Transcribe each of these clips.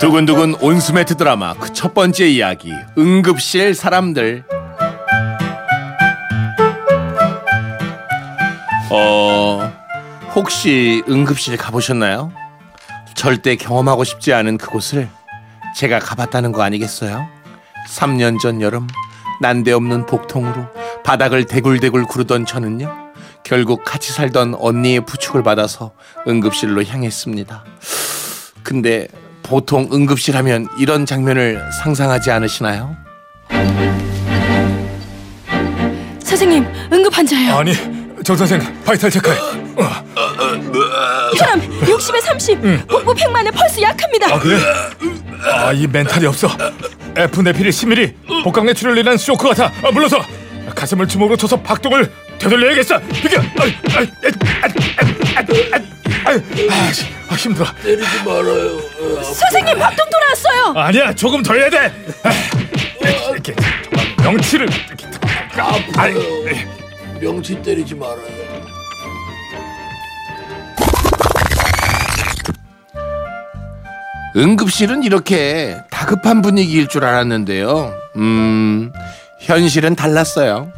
두근두근 온수매트 드라마 그 첫 번째 이야기 응급실 사람들 어 혹시 응급실 가보셨나요? 절대 경험하고 싶지 않은 그곳을 제가 가봤다는 거 아니겠어요? 3년 전 여름 난데없는 복통으로 바닥을 대굴대굴 구르던 저는요 결국 같이 살던 언니의 부축을 받아서 응급실로 향했습니다. 근데 보통 응급실 하면 이런 장면을 상상하지 않으시나요? 선생님 응급 환자예요. 아니 정 선생 바이탈 체크해. 혈압 60에 30, 복부 100만에 펄스 약합니다. 아 그래? 아 이 멘탈이 없어. 에프네필이 10mm 복강내 인한 쇼크 같아. 아, 물러서 가슴을 주먹으로 쳐서 박동을 되돌려야겠어. 비켜. 아이, 아이, 아이, 아이, 아이, 아이, 아, 씨, 아, 힘들어. 때리지 말아요. 선생님 박동 돌아왔어요. 아니야 조금 더 해야 돼. 아, 이렇게 정말 명치를 이렇게. 아이, 아파요. 명치 때리지 말아요. 응급실은 이렇게 다급한 분위기일 줄 알았는데요. 음, 현실은 달랐어요.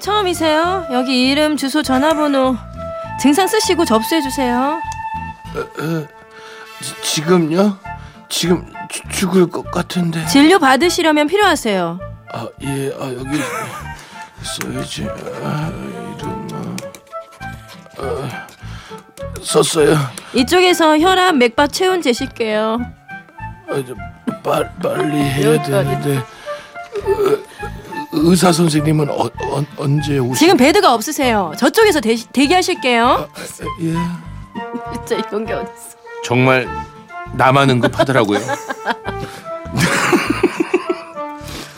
처음이세요? 여기 이름, 주소, 전화번호 증상 쓰시고 접수해 주세요. 지- 지금요? 지금 주- 죽을 것 같은데. 진료 받으시려면 필요하세요. 아, 예, 아, 여기 써야지. 아, 이름, 아, 아, 썼어요. 이쪽에서 혈압, 맥박 체온 재실게요. 아, 저, 빨, 빨리 해야 여기까지. 되는데. 어, 의사 선생님은 어, 어, 언제 오시? 지금 베드가 없으세요. 저쪽에서 대, 대기하실게요. 예. 진짜 이런 게 어딨어. 정말 나만 응급하더라고요.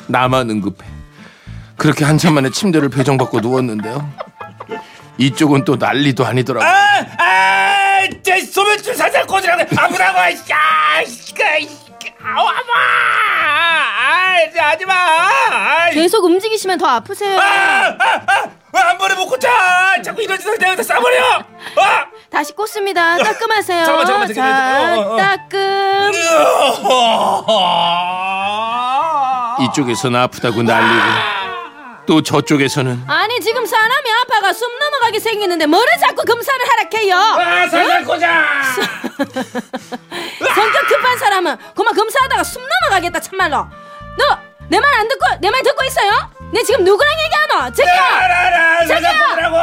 나만 응급해. 그렇게 한참 만에 침대를 배정받고 누웠는데요. 이쪽은 또 난리도 아니더라고. 요 아, 제 소변줄 살살 꽂으라고 아프다고. 야, 이거, 아우 아파. 아, 하지 마. 아, 계속 움직이시면 더 아프세요. 아, 한 번에 못 꽂자. 자꾸 이런 짓을 내가 싸버려. 아! 다시 꽂습니다. 따끔하세요. 잠깐만, 잠깐만, 자, 잠깐만. 어, 어, 어. 따끔. 이쪽에서는 아프다고 난리고 또 저쪽에서는 아니 지금 사람이 아파가 숨 넘어가게 생겼는데 뭐를 자꾸 검사를 하락해요? 아, 살살 꽂아. 성격 급한 사람은 그만 검사하다가 숨 넘어가겠다 참말로. 너 내 말 안 듣고 내 말 듣고 있어요? 내 지금 누구랑 얘기하노? 저기요. 꽂으라고.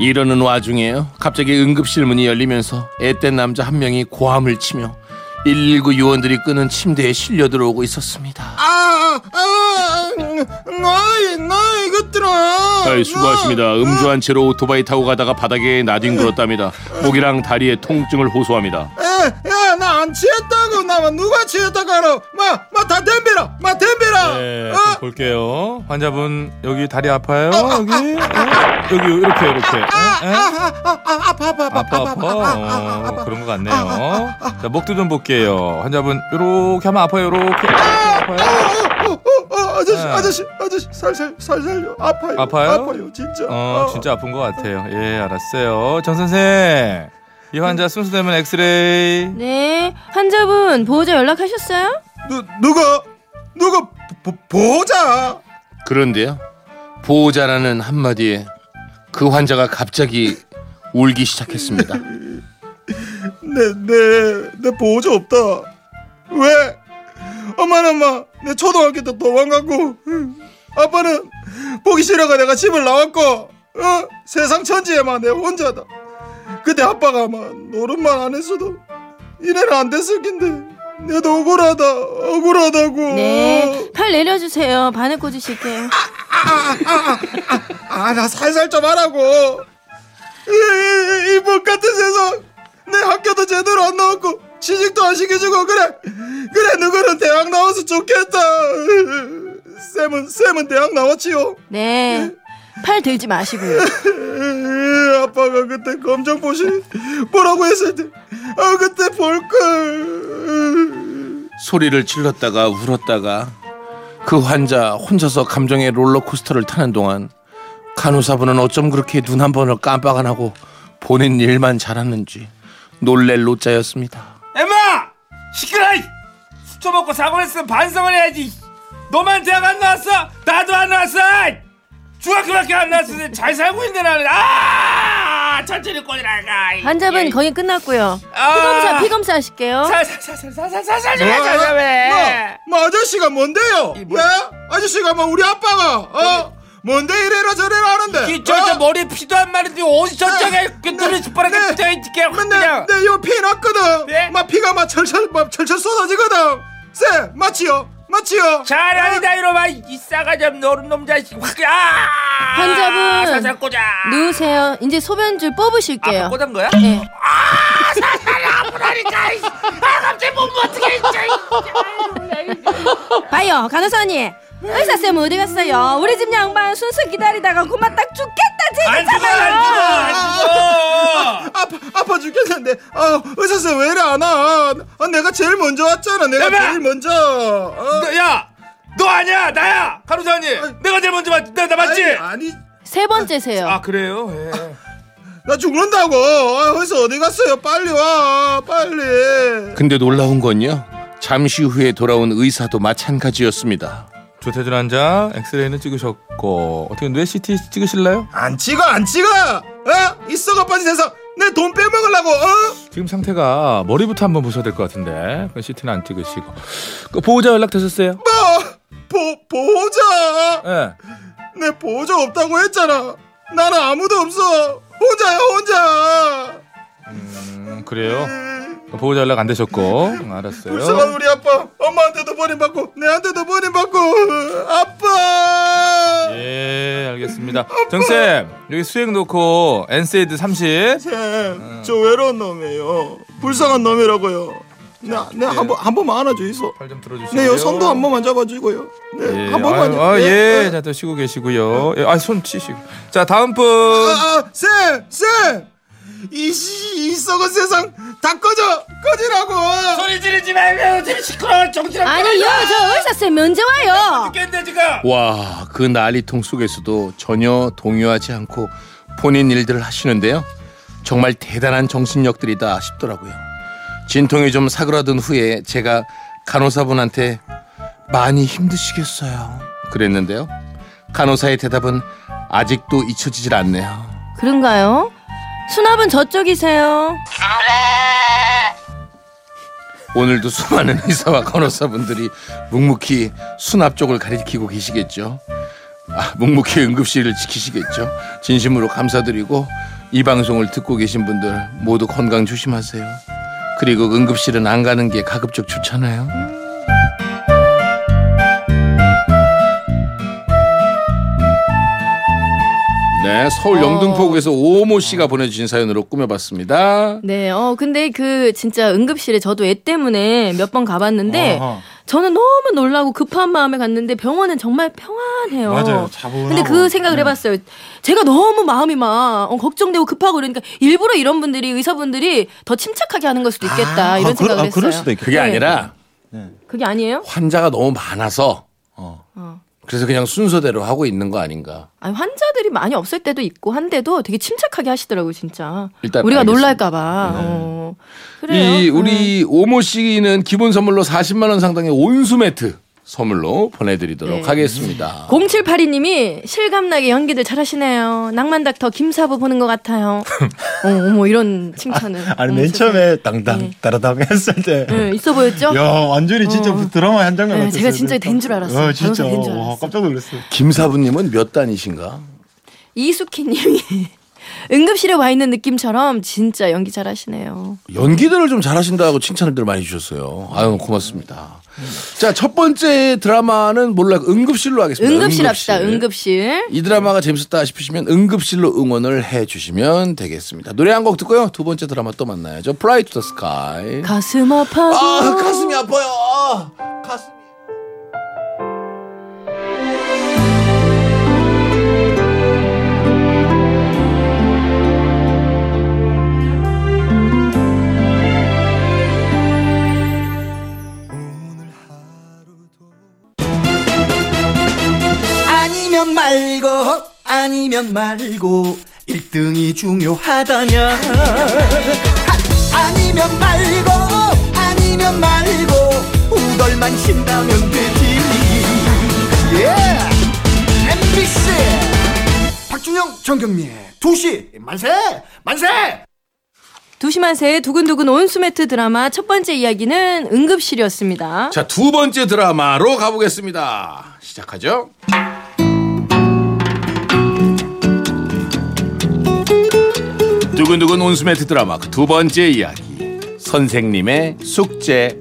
이러는 와중에요. 갑자기 응급실 문이 열리면서 앳된 남자 한 명이 고함을 치며 119 요원들이 끄는 침대에 실려 들어오고 있었습니다. 아, 아, 너희, 너희 이것들아. 아이, 수고하십니다. 음주한 채로 오토바이 타고 가다가 바닥에 나뒹굴었답니다. 목이랑 다리에 통증을 호소합니다. 에, 야, 나 안 취했다고. 나만 누가 취했다고 알아. 마, 마, 다 덤벼라. 마, 덤벼라. 네, 어? 좀 볼게요. 환자분 여기 다리 아파요? 여기 어? 여기 이렇게 이렇게. 아, 아, 아, 아 파, 아파, 아파, 아파 아파. 어, 그런 것 같네요. 자 목도 좀 볼게요. 환자분 요렇게 하면 아파요. 요렇게 아파요. 어, 어, 어, 아저씨, 네. 아저씨, 아저씨, 살살, 살살요. 아파요. 아파요? 아파요, 진짜. 어 진짜 아픈 것 같아요. 예 알았어요. 정 선생 이 환자 순수되면 엑스레이. 네 환자분 보호자 연락하셨어요? 누, 누가, 누가 보, 보자. 그런데요. 보호자라는 한마디에 그 환자가 갑자기 울기 시작했습니다. 내, 내, 내 보호자 없다. 왜? 엄마는 엄마, 내 초등학교 때 도망갔고, 아빠는 보기 싫어가 내가 집을 나왔고, 어? 세상 천지에만 내 혼자다. 그때 아빠가 아마 노릇만 안 했어도 이래는 안 됐을 낀데, 내도 억울하다, 억울하다고. 네. 팔 내려주세요. 바늘 꽂으실게요. 아, 나 살살 좀 하라고. 이, 이, 이복 같은 세상. 내 학교도 제대로 안 나왔고, 취직도 안 시켜주고, 그래. 그래, 누구는 대학 나와서 좋겠다. 쌤은, 쌤은 대학 나왔지요. 네. 팔 들지 마시고요. 아빠가 그때 검정 보시 뭐라고 했을 때, 아, 그때 볼걸. 소리를 질렀다가 울었다가 그 환자 혼자서 감정의 롤러코스터를 타는 동안 간호사분은 어쩜 그렇게 눈 한 번을 깜빡 안 하고 본인 일만 잘하는지 놀랠 노자였습니다. 엠마 시끄러. 수초 먹고 사고 했으면 반성을 해야지. 너만 대학 안 나왔어? 나도 안 나왔어. 중학교밖에 안 나왔어. 잘 살고 있는데 나는 아 천천히 꼬리라가. 환자분 거의 끝났고요. 아. 피검사 피검사 하실게요. 살살살살살살살살 뭐, 왜? 뭐 아저씨가 뭔데요? 이 뭐야? 예? 아저씨가 뭐 우리 아빠가 어? 뭔데 이래라 저래라 하는데 이저저 어? 머리에 피도 안 마른데 어디 저쪽에 그 눈을 짓바라게 네. 붙어 있게 맨날 그냥. 내요피 났거든 네? 막 피가 막 철철 막 철철 쏟아지거든 쎄 맞지요 맞지요 잘하니다 이놈아 이 싸가지 없는 어른 놈 자식 확 아! 환자분. 살살 꽂아. 누우세요. 이제 소변줄 뽑으실게요. 아까 꽂은 거야? 네. 아 갑자기 몸 어떻게 진짜. 봐요, 간호사님. 의사 쌤 어디 갔어요? 우리 집 양반 순서 기다리다가 그만 딱 죽겠다 죽어 안 죽어. 아파 아파 죽겠는데 아 의사선 왜 이래 안 와? 아, 내가 제일 먼저 왔잖아 내가 여보! 제일 먼저 어? 너 아니야, 나야, 간호사님. 내가 제일 먼저 맞, 나, 나 맞지? 아니, 아니 세 번째세요. 아 그래요? 예. 나 죽는다고 아, 의사 어디 갔어요 빨리 와 빨리 근데 놀라운 건요. 잠시 후에 돌아온 의사도 마찬가지였습니다. 조태준 환자 엑스레이는 찍으셨고 어떻게 뇌 CT 찍으실래요? 안 찍어 안 찍어 어? 이 썩어 빠진 세상 내 돈 빼먹으려고 어? 지금 상태가 머리부터 한번 보셔야 될 것 같은데 그 CT는 안 찍으시고 그 보호자 연락 되셨어요? 뭐 보, 보호자! 예. 내 보호자 없다고 했잖아. 나는 아무도 없어. 혼자야 혼자. 음, 그래요. 그 보호자 연락 안 되셨고. 음, 알았어요. 불쌍한 우리 아빠. 엄마한테도 버림받고 내한테도 버림받고. 아빠! 예, 알겠습니다. 정쌤 여기 수액 놓고 NSAID 30. 쌤, 저 외로운 놈이에요. 불쌍한 놈이라고요 나, 내한번한 번만 안아주이소 팔좀 들어주시고요. 네, 요 손도 한 번만 잡아주고요. 네, 예, 한 번만. 아, 아, 예, 네. 자, 또 쉬고 계시고요. 예, 아, 손 치시고. 자, 다음 분. 아, 아, 쌤, 쌤, 이, 씨, 이 썩은 세상 다 꺼져, 꺼지라고. 소리 지르지 말고 제 시끄러워 정신. 아니요, 저 의사 쌤 언제 와요? 죽겠네 지금. 와, 그 난리통 속에서도 전혀 동요하지 않고 본인 일들을 하시는데요. 정말 대단한 정신력들이다 싶더라고요. 진통이 좀 사그라든 후에 제가 간호사분한테 많이 힘드시겠어요. 그랬는데요. 간호사의 대답은 아직도 잊혀지질 않네요. 그런가요? 수납은 저쪽이세요. 오늘도 수많은 의사와 간호사분들이 묵묵히 수납 쪽을 가리키고 계시겠죠. 아, 묵묵히 응급실을 지키시겠죠. 진심으로 감사드리고 이 방송을 듣고 계신 분들 모두 건강 조심하세요. 그리고 응급실은 안 가는 게 가급적 좋잖아요. 네, 서울 어. 영등포구에서 오모 씨가 보내주신 사연으로 꾸며봤습니다. 네, 어, 근데 그 진짜 응급실에 저도 애 때문에 몇 번 가봤는데 어허. 저는 너무 놀라고 급한 마음에 갔는데 병원은 정말 평안해요. 맞아요, 차분하고. 근데 그 생각을 해봤어요. 제가 너무 마음이 막 어, 걱정되고 급하고 그러니까 일부러 이런 분들이 의사분들이 더 침착하게 하는 걸 수도 있겠다 아, 이런 아, 생각을 아, 했어요. 그럴 수도 있겠다. 그게 네. 아니라 그게 아니에요? 환자가 너무 많아서 어. 그래서 그냥 순서대로 하고 있는 거 아닌가. 아니, 환자들이 많이 없을 때도 있고 한데도 되게 침착하게 하시더라고요, 진짜. 일단 우리가 알겠습니다. 놀랄까봐. 어. 그래요. 이 음. 우리 오모 씨는 기본 선물로 40만 원 상당의 온수 매트 선물로 보내드리도록 네. 하겠습니다. 0782님이 실감나게 연기들 잘하시네요. 낭만닥터 김사부 보는 것 같아요. 어, 어머 이런 칭찬을. 아니, 어머, 맨. 처음에 당당, 네. 따라당 했을 때. 네, 있어 보였죠? 야, 완전히 진짜 어. 드라마 한 장면 네, 같았어요. 제가 진짜 된 줄 알았어요. 어, 진짜. 와, 알았어요. 깜짝 놀랐어요. 김사부님은 몇 단이신가? 이수키님이 응급실에 와 있는 느낌처럼 진짜 연기 잘하시네요. 연기들을 좀 잘하신다고 칭찬을 많이 주셨어요. 아유 고맙습니다. 자 첫 번째 드라마는 몰라 응급실로 하겠습니다. 응급실 합시다. 응급실. 이 드라마가 재밌었다 싶으시면 응급실로 응원을 해 주시면 되겠습니다. 노래 한 곡 듣고요. 두 번째 드라마 또 만나야죠. Fly to the Sky. 가슴 아파도 아 가슴이 아파요. 아, 가슴이. 아니면 말고 아니면 말고 1등이 중요하다냐 하! 아니면 말고 아니면 말고 우덜 말만 신다면 되지 예 MBC 박준영 정경미의 두시 만세 만세 두시만세의 두근두근 온수매트 드라마 첫 번째 이야기는 응급실이었습니다. 자, 두 번째 드라마로 가보겠습니다. 시작하죠. 두근두근 온수매트 드라마 그 두 번째 이야기. 선생님의 숙제.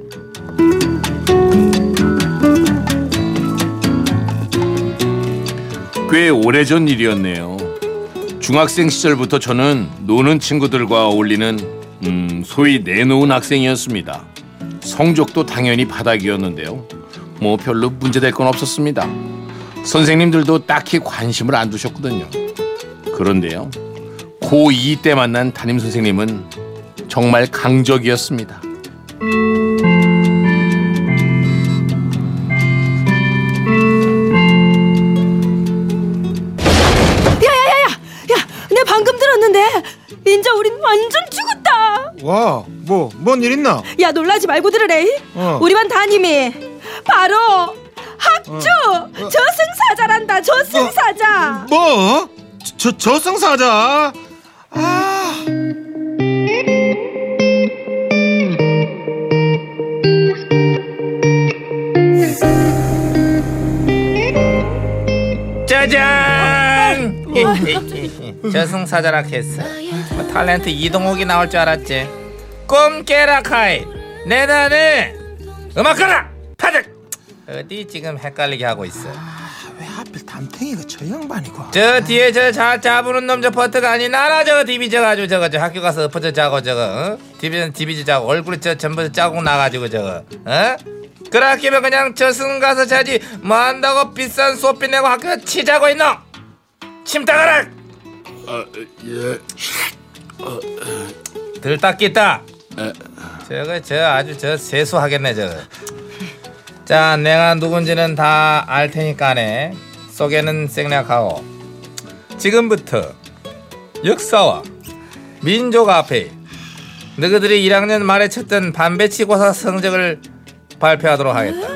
꽤 오래전 일이었네요. 중학생 시절부터 저는 노는 친구들과 어울리는 음, 소위 내놓은 학생이었습니다. 성적도 당연히 바닥이었는데요. 뭐 별로 문제될 건 없었습니다. 선생님들도 딱히 관심을 안 두셨거든요. 그런데요. 고2 때 만난 담임 선생님은 정말 강적이었습니다. 야, 내 방금 들었는데 인자 우린 완전 죽었다. 와, 뭐, 뭔 일 있나? 야 놀라지 말고 들으래. 어. 우리 반 담임이 바로 학주 저승사자란다. 저승사자. 뭐? 저, 저승사자? 짜잔! 저승사자라 했어. 뭐 탤런트 이동욱이 나올 줄 알았지. 꿈 깨라 카이. 내단에 음악 가라. 파득. 어디 지금 헷갈리게 하고 있어. 왜 하필 담탱이가 저 양반이고? 저 뒤에 저 자, 잡으는 놈 저 버트가 아니 나라 저거 디비져 가지고 저거 저 학교 가서 엎어져 자고 저거 어? 디비전 디비져 자고 얼굴에 저 전부 자국 나가지고 저거 어? 그렇게면 그냥 저승 가서 자지. 뭐 한다고 비싼 수업비 내고 학교 치자고 있노? 침 따가라! 예. 들 닦겠다. 저거 저 아주 저 세수하겠네 저거. 자 내가 누군지는 다 알 테니까네. 속에는 생략하고 지금부터 역사와 민족 앞에 너희들이 1학년 말에 쳤던 반배치고사 성적을 발표하도록 하겠다.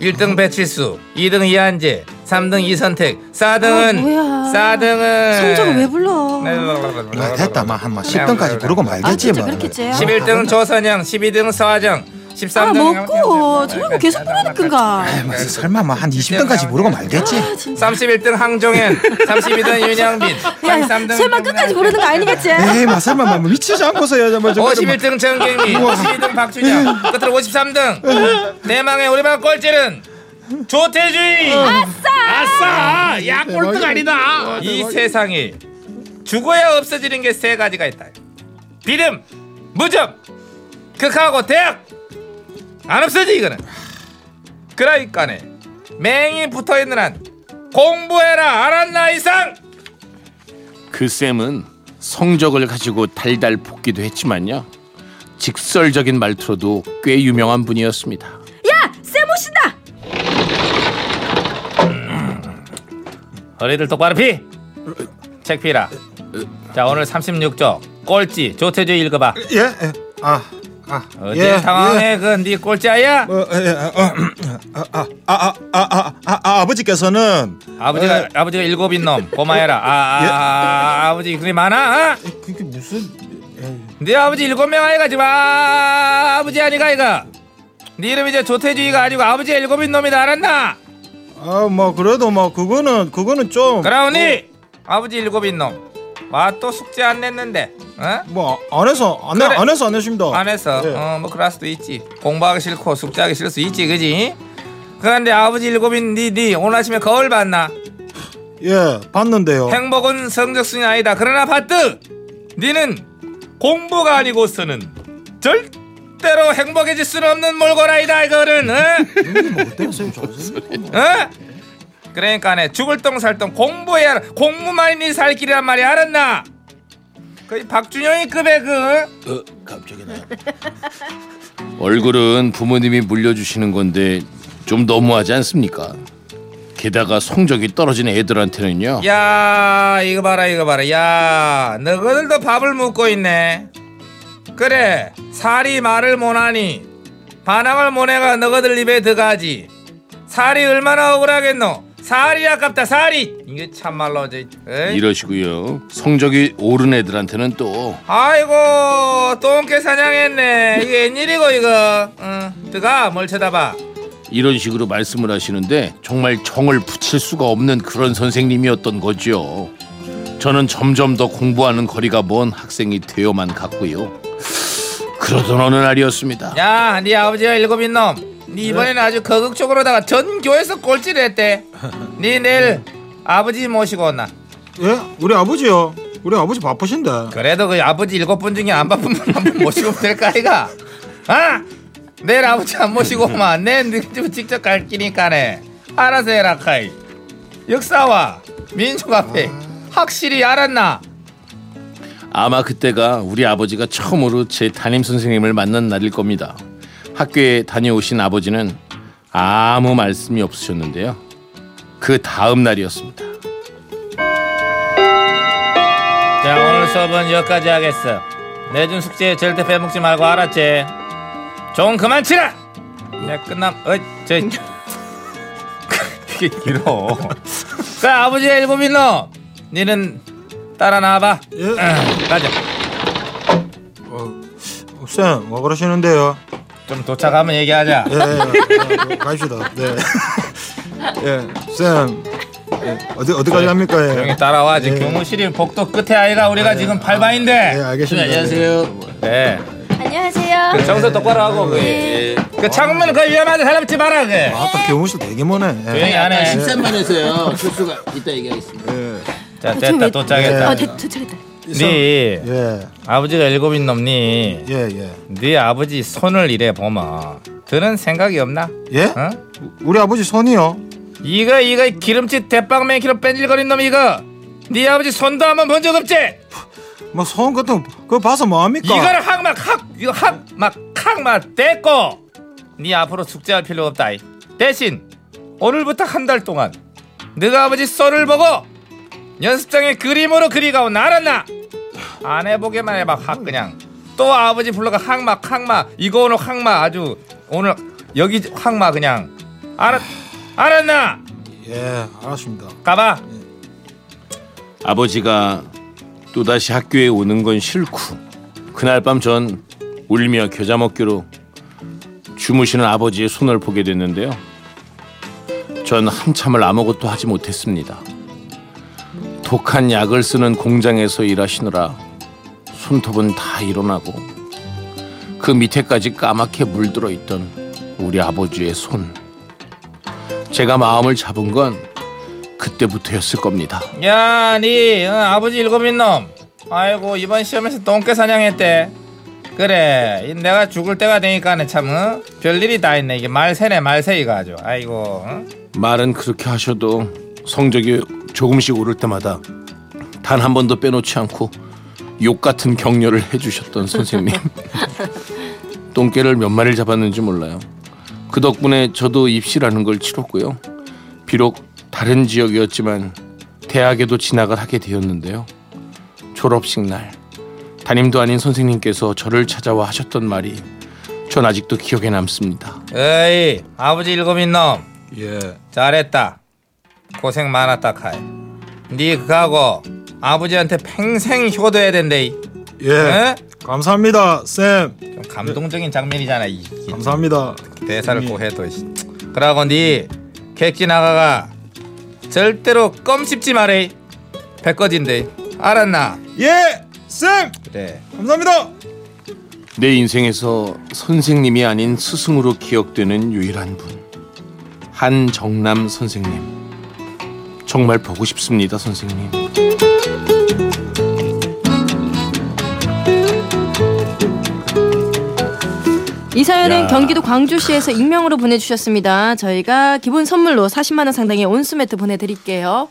1등 배칠수 2등 이한재 3등 이선택. 4등은 아, 뭐야. 4등은. 성적을 왜 불러? 아, 됐다, 마, 한 마. 10등까지 부르고 아 말겠지, 진짜 뭐. 그렇겠지. 11등 조선영 12등 서하정 13등 아 먹고. 저런 계속 부르니까. 뭐, 설마 뭐 한 20등까지 부르고 말겠지? 아 진짜. 31등 항종현 32등 윤영빈 야, 야 33등 설마 끝까지 부르는 거 아니겠지? 에이, 마, 설마 뭐 미치지 않고서야, 뭐, 저, 51등 정경미 52등 박준영. 끝으로 53등. 대망의 우리 반 꼴찌는 조태주의. 아싸! 야, 꼴등 아니다! 이 세상에 죽어야 없어지는 게 세 가지가 있다. 비름 무점 극하고 대학 안 없어지 이거는 그러니까네 맹이 붙어있는 한 공부해라 알았나 이상 그 쌤은 성적을 가지고 달달 볶기도 했지만요. 직설적인 말투로도 꽤 유명한 분이었습니다. 야, 쌤 오신다. 허리들 똑바로 피! 책 피라 자 오늘 36조 꼴찌 조태주 읽어봐 예, 예, 아, 아, 어제 예, 상황에 예. 그네 꼴찌야? 어, 예, 어, 아, 아, 아, 아, 버지께서는 아버지가 에, 아버지가 일곱인 놈 고마해라. 아, 아, 버지 그게 많아? 어? 그게 무슨? 네 아버지 일곱 명 아이가 지금 아, 버지 아니가 이가. 네 이름 이제 조태주의가 아니고 아버지 일곱인 놈이다 알았나? 아, 뭐 그래도 뭐 그거는 그거는 좀. 그러니 뭐... 아버지 일곱인 놈. 와또 숙제 안 냈는데 어? 뭐 안해서 안, 그래. 안 해서 안 해줍니다. 안 했어 예. 어뭐 그럴 수도 있지 공부하기 싫고 숙제하기 싫을 수 있지 그지? 그런데 아버지 일곱인 니니 오늘 아침에 거울 봤나? 예, 봤는데요. 행복은 성적순이 아니다. 그러나 봤드 니는 공부가 아니고서는 절대로 행복해질 수는 없는 몰골아이다 이거는 어? 어? 그러니까네 죽을 똥 살 똥 공부해야. 공부만이 네살 길이란 말이 알았나? 거의 박준영이 급의 그 어, 갑자기 나. 얼굴은 부모님이 물려주시는 건데 좀 너무하지 않습니까? 게다가 성적이 떨어진 애들한테는요. 야 이거 봐라 이거 봐라 야 너희들도 밥을 묻고 있네 그래 살이 말을 못하니 반항을 모내가 너희들 입에 들어가지 살이 얼마나 억울하겠노 살이 아깝다 살이 이게 참말로 이제? 이러시고요. 성적이 오른 애들한테는 또 아이고 똥개 사냥했네 이게 웬일이고 이거 응 들어가 뭘 쳐다봐 이런 식으로 말씀을 하시는데 정말 정을 붙일 수가 없는 그런 선생님이었던 거죠. 저는 점점 더 공부하는 거리가 먼 학생이 되어만 갔고요. 그러던 어느 날이었습니다. 야, 네 아버지가 일곱인 놈. 네 이번에는 아주 거극적으로다가 전 교회에서 꼴찌를 했대. 네 내일 아버지 모시고 온나. 예? 우리 아버지요. 우리 아버지 바쁘신데. 그래도 그 아버지 일곱 분 중에 안 바쁜 분 한 분 모시고 될까 아이가? 아, 내일 아버지 안 모시고 오면 내집 직접 갈 끼니까네. 알아서 해라 카이. 역사와 민족 앞에 확실히 알았나? 아마 그때가 우리 아버지가 처음으로 제 담임 선생님을 만난 날일 겁니다. 학교에 다녀오신 아버지는 아무 말씀이 없으셨는데요. 그 다음 날이었습니다. 자 오늘 수업은 여기까지 하겠어 내준 숙제 절대 빼먹지 말고 알았지 좀 그만 치라 내 끝남 어저 이게 길어 그 아버지가 일곱인 너 니는 따라 나와봐 예. 응, 가자 어, 쌤, 뭐 그러시는데요? 좀 도착하면 얘기하자 예, 예, 예, 가십시다. 네. 예, 쌤. 예, 어디 어디까지 갑니까? 조용히 예. 따라와 지금 예. 교무실이 복도 끝에 아이가 우리가 지금 팔바인데 예, 알겠습니다. 안녕하세요. 네. 안녕하세요. 그 정서 똑바로 하고 그, 그 창문 그 위험한데 사람 지 마라 그 아따 교무실 되게 머네. 조용히 예. 안해 13만에서요. 실수가 이따 얘기하겠습니다. 예. 자좀 됐다 이- 도착했다 어, 됐, 도착했다. 네 예. 아버지가 일곱인 놈니 예, 예. 네 아버지 손을 이래 보면 드는 생각이 없나? 예? 어? 우리 아버지 손이요. 이거 이거 기름칠 대빵맨 키로 뺀질거린 놈 이거 네 아버지 손도 한번 본 적 없지? 뭐손 같은 거 그거 봐서 뭐 합니까? 이거를 학막학 이거 학막학막 떼고 네 앞으로 숙제할 필요 없다 이. 대신 오늘부터 한 달 동안 네가 아버지 손을 보고 연습장에 그림으로 그리가오 알았나? 안 해보게만 해봐 확 그냥 또 아버지 불러가 항막 항막 이거 오늘 항막 아주 오늘 여기 항막 그냥 알았 알았나? 예, 알았습니다. 가봐 아버지가 또다시 학교에 오는 건 싫고 그날 밤 전 울며 겨자 먹기로 주무시는 아버지의 손을 보게 됐는데요. 전 한참을 아무것도 하지 못했습니다. 독한 약을 쓰는 공장에서 일하시느라 손톱은 다 일어나고 그 밑에까지 까맣게 물들어 있던 우리 아버지의 손. 제가 마음을 잡은 건 그때부터였을 겁니다. 야, 니 어, 아버지 일곱인 놈. 아이고 이번 시험에서 똥개 사냥했대. 그래, 이 내가 죽을 때가 되니까는 참 어? 별일이 다 있네. 이게 말새네 말새 이거 아주. 아이고. 어? 말은 그렇게 하셔도 성적이 조금씩 오를 때마다 단 한 번도 빼놓지 않고 욕 같은 격려를 해주셨던 선생님. 똥개를 몇 마리를 잡았는지 몰라요. 그 덕분에 저도 입시라는 걸 치렀고요. 비록 다른 지역이었지만 대학에도 진학을 하게 되었는데요. 졸업식 날 담임도 아닌 선생님께서 저를 찾아와 하셨던 말이 전 아직도 기억에 남습니다. 에이, 아버지 일곱인 놈. 예. 잘했다. 고생 많았다 카이. 니 그하고 아버지한테 평생 효도해야 된대. 예. 에? 감사합니다, 쌤. 좀 감동적인 장면이잖아. 이, 이 감사합니다. 대사를 음. 꼭 해도. 씨. 그러고 니 객지 나가가 절대로 껌 씹지 말해. 백거진데. 알았나? 예, 쌤. 그래. 감사합니다. 내 인생에서 선생님이 아닌 스승으로 기억되는 유일한 분 한정남 선생님 정말 보고 싶습니다 선생님 이 사연은 야. 경기도 광주시에서 익명으로 보내주셨습니다. 저희가 기본 선물로 40만 원 상당의 온수매트 보내드릴게요.